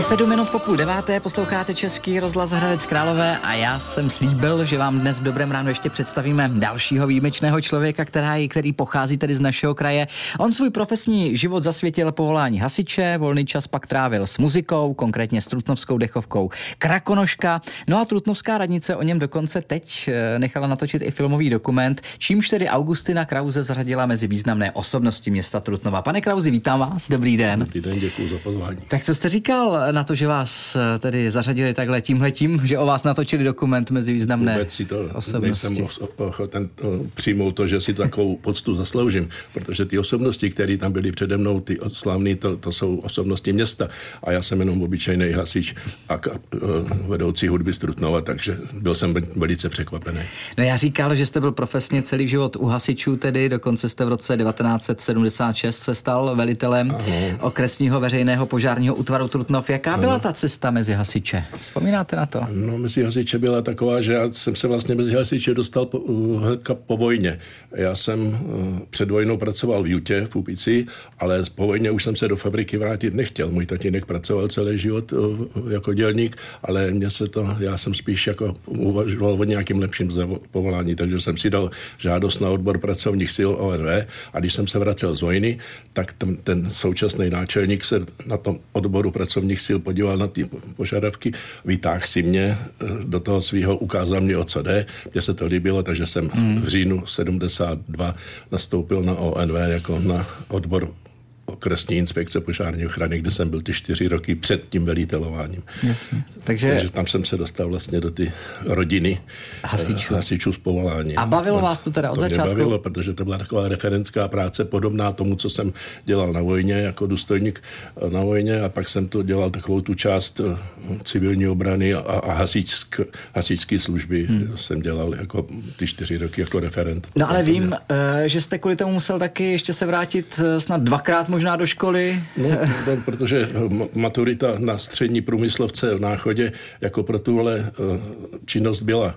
Je sedm minut po půl deváté, posloucháte Český rozhlas Hradec Králové a já jsem slíbil, že vám dnes v dobrém ráno ještě představíme dalšího výjimečného člověka, která, který pochází tedy z našeho kraje. On svůj profesní život zasvětil povolání hasiče, volný čas pak trávil s muzikou, konkrétně s Trutnovskou dechovkou Krakonoška. No a Trutnovská radnice o něm dokonce teď eh, nechala natočit i filmový dokument, čímž tedy Augustina Krauze zradila mezi významné osobnosti města Trutnova. Pane Krauzi, vítám vás, dobrý den. Dobrý den, děkuji za pozvání. Tak co jste říkal na to, že vás eh, tedy zařadili takhle tímhletím, že o vás natočili dokument mezi významné Vůbec si to osobnosti? nejsem ochoten přijmout to, že si takovou poctu zasloužím, protože ty osobnosti, které tam byly přede mnou, ty slavné, to, to jsou osobnosti města a já jsem jenom obyčejný hasič a eh, vedoucí hudby Strutnova, takže byl jsem velice překvapený. No já říkal, že jste byl profesně celý život u hasičů, tedy dokonce jste v roce 1976 se stal velitelem ano. okresního veřejného požárního útvaru Trutnov. Jaká byla ta cesta mezi hasiče? Vzpomínáte na to? No, mezi hasiče byla taková, že já jsem se vlastně mezi hasiče dostal po, po vojně. Já jsem uh, před vojnou pracoval v Jutě, v Pupici, ale po vojně už jsem se do fabriky vrátit nechtěl. Můj tatínek pracoval celý život uh, jako dělník, ale mě se to, já jsem spíš jako uvažoval o nějakým lepším povolání, takže jsem si dal žádost na odbor pracovních sil ONV a když jsem se vracel z vojny, tak ten, ten současný náčelník se na tom odboru pracovních sil podíval na ty požadavky, vytáhl si mě eh, do toho svého, ukázal mě, o co jde. Mně se to líbilo, takže jsem hmm. v říjnu 72 nastoupil na ONV jako na odbor okresní inspekce požární ochrany, kde jsem byl ty čtyři roky před tím velitelováním. Jasně. Takže... Takže tam jsem se dostal vlastně do ty rodiny hasičů, hasičů z povolání. A bavilo no, vás to teda od to začátku? Bavilo, protože to byla taková referenská práce podobná tomu, co jsem dělal na vojně jako důstojník na vojně a pak jsem to dělal takovou tu část eh, civilní obrany a, a hasičsk, hasičské služby hmm. jsem dělal jako ty čtyři roky jako referent. No ale vím, eh, že jste kvůli tomu musel taky ještě se vrátit eh, snad dvakrát možná do školy? No, no protože maturita na střední průmyslovce v Náchodě jako pro tuhle činnost byla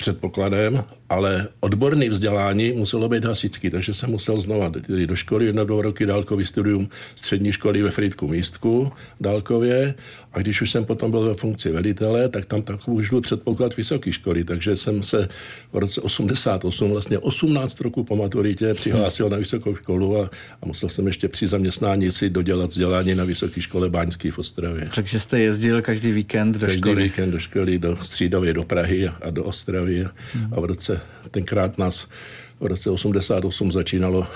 předpokladem, ale odborné vzdělání muselo být hasičský, takže jsem musel znova tedy do školy, jedno dva roky dálkový studium střední školy ve Frýdku Místku dálkově a když už jsem potom byl ve funkci velitele, tak tam tak už byl předpoklad vysoké školy, takže jsem se v roce 88, vlastně 18 roku po maturitě přihlásil na vysokou školu a, a musel jsem ještě při zaměstnání si dodělat vzdělání na vysoké škole Báňské v Ostravě. Takže jste jezdil každý víkend do každý školy? Každý víkend do školy, do Střídově, do Prahy a do Ostravy hmm. a v roce, tenkrát nás v roce 88 začínalo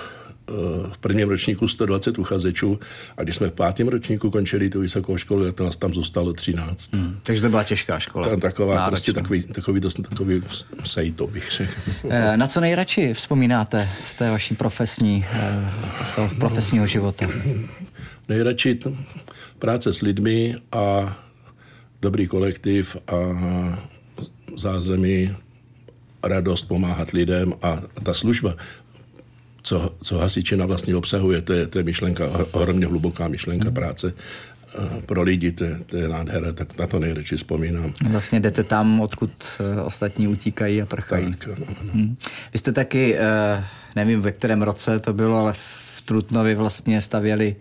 Eh, v prvním ročníku 120 uchazečů a když jsme v pátém ročníku končili tu vysokou školu, tak nás tam zůstalo 13. Hmm, takže to byla těžká škola. Tam taková, Náročná. prostě takový, takový, dost, takový sejto bych řekl. Eh, na co nejradši vzpomínáte z té vaší profesní, eh, z toho profesního života? Nejradši práce s lidmi a dobrý kolektiv a zázemí radost pomáhat lidem a ta služba co, co hasičina vlastně obsahuje, to je, to je myšlenka, ohromně hluboká myšlenka hmm. práce eh, pro lidi, to, to je nádhera, tak na to nejradši vzpomínám. Vlastně jdete tam, odkud eh, ostatní utíkají a prchají. Tak, no, no. Vy jste taky, eh, nevím ve kterém roce to bylo, ale v Trutnově vlastně stavěli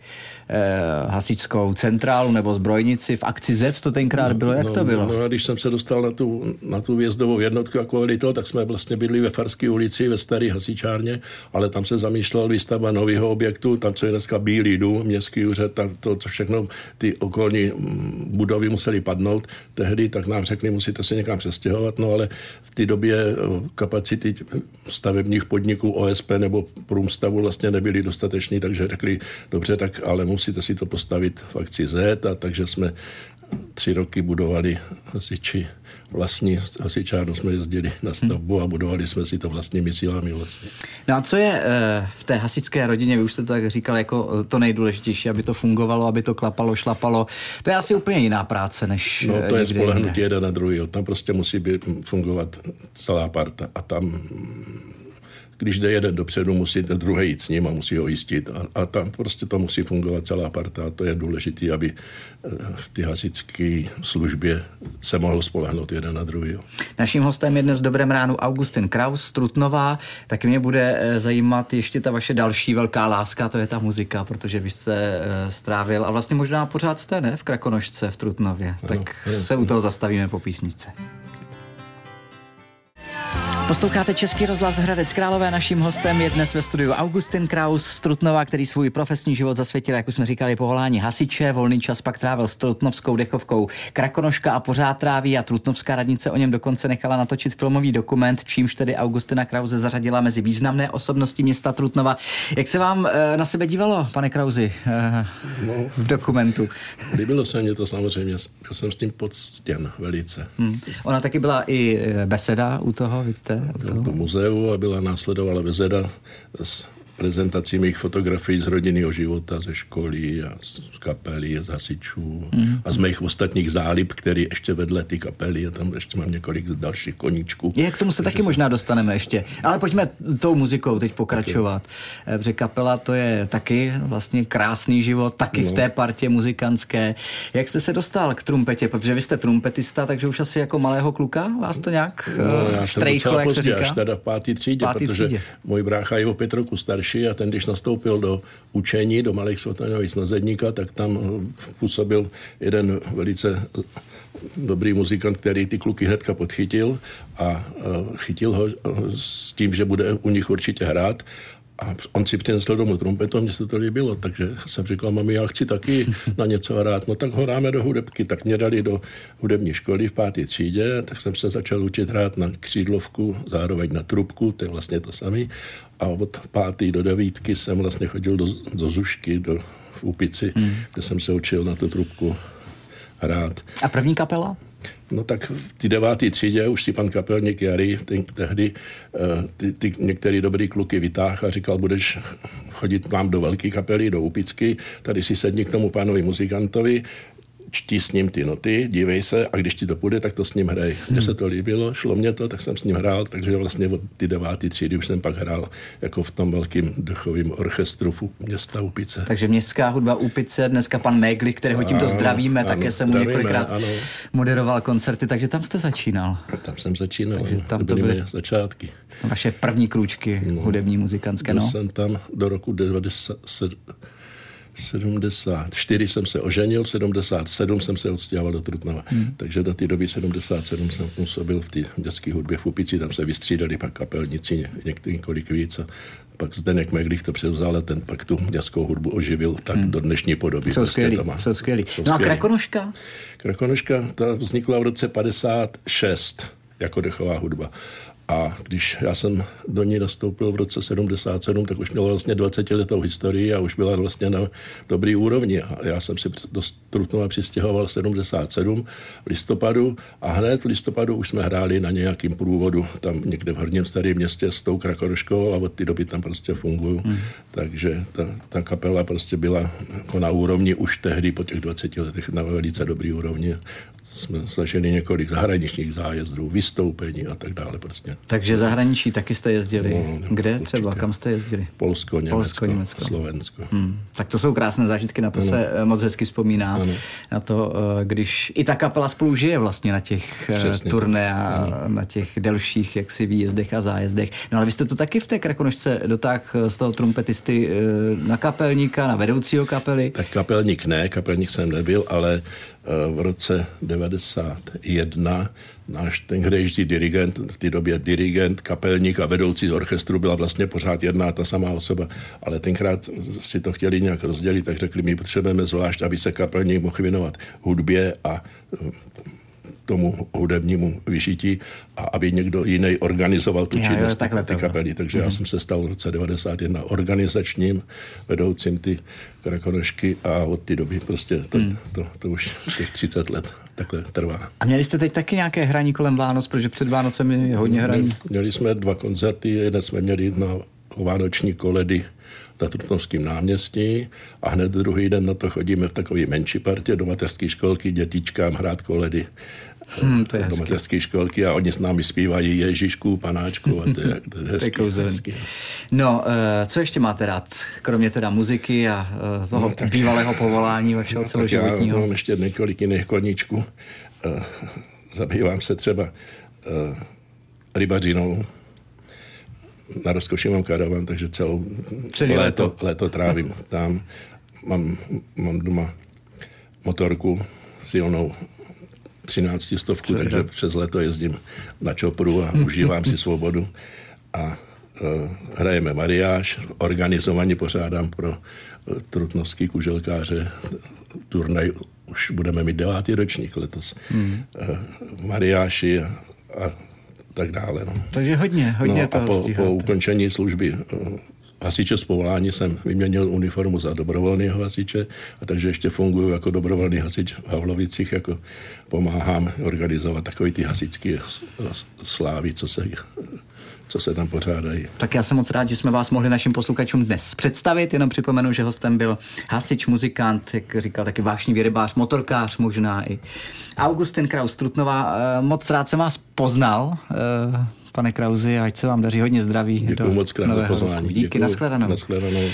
eh, hasičskou centrálu nebo zbrojnici. V akci Z to tenkrát no, bylo. Jak no, to bylo? No a když jsem se dostal na tu, na tu vězdovou jednotku jako velitel, tak jsme vlastně bydli ve Farské ulici, ve staré hasičárně, ale tam se zamýšlel výstava nového objektu, tam, co je dneska Bílý dům, městský úřad, tam to, to všechno, ty okolní mm, budovy musely padnout. Tehdy tak nám řekli, musíte se někam přestěhovat, no ale v té době eh, kapacity stavebních podniků OSP nebo průmstavu vlastně nebyly dostatečné, takže řekli, dobře, tak ale musíte si to postavit v akci Z, a takže jsme tři roky budovali hasiči vlastní hasičárnu jsme jezdili na stavbu a budovali jsme si to vlastními silami vlastně. No a co je e, v té hasičské rodině, vy už jste to tak říkal, jako eh, to nejdůležitější, aby to fungovalo, aby to klapalo, šlapalo. To je asi úplně jiná práce, než No to je spolehnutí jeden na druhý. Tam prostě musí být, fungovat celá parta a tam když jde jeden dopředu, musí ten druhý jít s ním a musí ho jistit. A, a tam prostě to musí fungovat celá parta. A to je důležité, aby eh, v ty hasičské službě se mohlo spolehnout jeden na druhý. Naším hostem je dnes v Dobrém ránu Augustin Kraus, Trutnová. Tak mě bude eh, zajímat ještě ta vaše další velká láska, to je ta muzika, protože vy jste eh, strávil a vlastně možná pořád jste, ne, v Krakonošce v Trutnově. Tak ano, se u toho zastavíme po písničce. Posloucháte Český rozhlas Hradec Králové. Naším hostem je dnes ve studiu Augustin Kraus z Trutnova, který svůj profesní život zasvětil, jak už jsme říkali, povolání hasiče. Volný čas pak trávil s Trutnovskou dechovkou Krakonoška a pořád tráví a Trutnovská radnice o něm dokonce nechala natočit filmový dokument, čímž tedy Augustina Krause zařadila mezi významné osobnosti města Trutnova. Jak se vám e, na sebe dívalo, pane Krauzi, e, no, v dokumentu? Líbilo se mě to samozřejmě, byl jsem s tím poctěn velice. Hmm. Ona taky byla i eh, beseda u toho, to muzeu a byla následovala vezeda s prezentací mých fotografií z rodinného života, ze školy a z kapely, z hasičů mm. a z mých ostatních zálib, který ještě vedle ty kapely a tam ještě mám několik dalších koníčků. Je, k tomu se taky se... možná dostaneme ještě. Ale pojďme tou muzikou teď pokračovat. Okay. Protože kapela to je taky vlastně krásný život, taky no. v té partě muzikantské. Jak jste se dostal k trumpetě? Protože vy jste trumpetista, takže už asi jako malého kluka vás to nějak no, já štrejchlo, jsem jak se říká? až teda v pátý třídě, pátý protože třídě. můj brácha je o pět roku starší starší a ten, když nastoupil do učení, do malých svatanovic snazedníka, tak tam eh, působil jeden velice dobrý muzikant, který ty kluky hnedka podchytil a eh, chytil ho eh, s tím, že bude u nich určitě hrát a on si přinesl domů trumpetu mně se to líbilo, takže jsem říkal, mami, já chci taky na něco hrát. No tak ho dáme do hudebky. Tak mě dali do hudební školy v páté třídě, tak jsem se začal učit hrát na křídlovku, zároveň na trubku, to je vlastně to samé. A od páté do devítky jsem vlastně chodil do, do Zušky, do, v Úpici, hmm. kde jsem se učil na tu trubku hrát. A první kapela? No tak v té deváté třídě už si pan kapelník Jary ten, tehdy uh, ty, ty některé dobrý kluky vytáhl a říkal, budeš chodit k nám do velké kapely, do Upicky, tady si sedni k tomu pánovi muzikantovi, čti s ním ty noty, dívej se a když ti to půjde, tak to s ním. Hmm. Mně se to líbilo, šlo mě to, tak jsem s ním hrál, takže vlastně od ty devátý třídy už jsem pak hrál jako v tom velkým dechovém orchestru v města Úpice. Takže městská hudba Úpice, dneska pan Megli, kterého tímto zdravíme, ano, také jsem mu několikrát ano. moderoval koncerty, takže tam jste začínal. Tam jsem začínal, takže tam to byly, to byly začátky. Vaše první krůčky no, hudební, muzikantské, no? jsem tam do roku 90, 74 jsem se oženil, 77 jsem se odstěhoval do Trutnova. Hmm. Takže do té doby 77 jsem působil v té dětské hudbě v Upici, tam se vystřídali pak kapelníci, některý kolik víc. A pak Zdenek Meglich to převzal a ten pak tu dětskou hudbu oživil tak hmm. do dnešní podoby. Jsou prostě skvělý, má, jsou skvělý. Jsou no a Krakonoška? Krakonoška, ta vznikla v roce 56 jako dechová hudba. A když já jsem do ní nastoupil v roce 77, tak už měla vlastně 20 letou historii a už byla vlastně na dobrý úrovni. A já jsem si do Trutnova přistěhoval 77 v listopadu a hned v listopadu už jsme hráli na nějakým průvodu tam někde v Horním starém městě s tou Krakonoškou a od té doby tam prostě fungují. Hmm. Takže ta, ta kapela prostě byla jako na úrovni už tehdy po těch 20 letech na velice dobrý úrovni jsme zažili několik zahraničních zájezdů, vystoupení a tak dále. Prostě. Takže zahraničí taky jste jezdili. No, no, Kde určitě. třeba? Kam jste jezdili? Polsko, Německo, Polsko, Německo. Slovensko. Hmm. Tak to jsou krásné zážitky, na to ano. se eh, moc hezky vzpomíná. Ano. Na to, eh, když i ta kapela spolu žije vlastně na těch eh, Přesně turné a ano. na těch delších jaksi výjezdech a zájezdech. No ale vy jste to taky v té Krakonožce dotáh z toho trumpetisty na kapelníka, na vedoucího kapely? Tak kapelník ne, kapelník jsem nebyl, ale v roce 91 náš tehdejší dirigent, v té době dirigent, kapelník a vedoucí z orchestru byla vlastně pořád jedna a ta samá osoba, ale tenkrát si to chtěli nějak rozdělit, tak řekli, my potřebujeme zvlášť, aby se kapelník mohl věnovat hudbě a tomu hudebnímu vyšití a aby někdo jiný organizoval tu činnost ty kapely. Takže mm-hmm. já mhm. jsem se stal v roce 91 organizačním vedoucím ty krakonožky a od té doby prostě to, mm. to, to, to už těch 30 let takhle trvá. A měli jste teď taky nějaké hraní kolem Vánoc, protože před Vánocem je hodně hraní? Měli jsme dva koncerty, jeden jsme měli na vánoční koledy na Trutnovském náměstí a hned druhý den na to chodíme v takové menší partě do mateřské školky dětičkám hrát koledy. Hmm, to je do mateřské školky a oni s námi zpívají Ježíšku, panáčku a to je, to je hezký, to je hezký. No, uh, co ještě máte rád, kromě teda muziky a uh, toho no, tak, bývalého povolání vašeho no, celoživotního? Já mám ještě několik jiných koníčků. Uh, zabývám se třeba rybařinou, na rozkoši mám karavan, takže celou Celý léto, léto, léto trávím tam. Mám, mám doma motorku silnou 13 stovku, takže přes léto jezdím na čopru a užívám si svobodu. A uh, hrajeme mariáž, organizovaně pořádám pro uh, trutnovský kuželkáře turnaj, už budeme mít devátý ročník letos. Hmm. Uh, mariáši a, a tak dále. No. Takže hodně, hodně no, a po, po ukončení služby hasiče z povolání jsem vyměnil uniformu za dobrovolného hasiče, a takže ještě funguji jako dobrovolný hasič v Havlovicích, jako pomáhám organizovat takový ty hasičské slávy, co se co se tam pořádají. Tak já jsem moc rád, že jsme vás mohli našim posluchačům dnes představit. Jenom připomenu, že hostem byl hasič, muzikant, jak říkal, taky vášnivý rybář, motorkář možná i Augustin Kraus Trutnová. Eh, moc rád jsem vás poznal eh, pane Krauzi, ať se vám daří hodně zdraví. Děkuji moc krát za pozvání. Díky, nashledanou. nashledanou.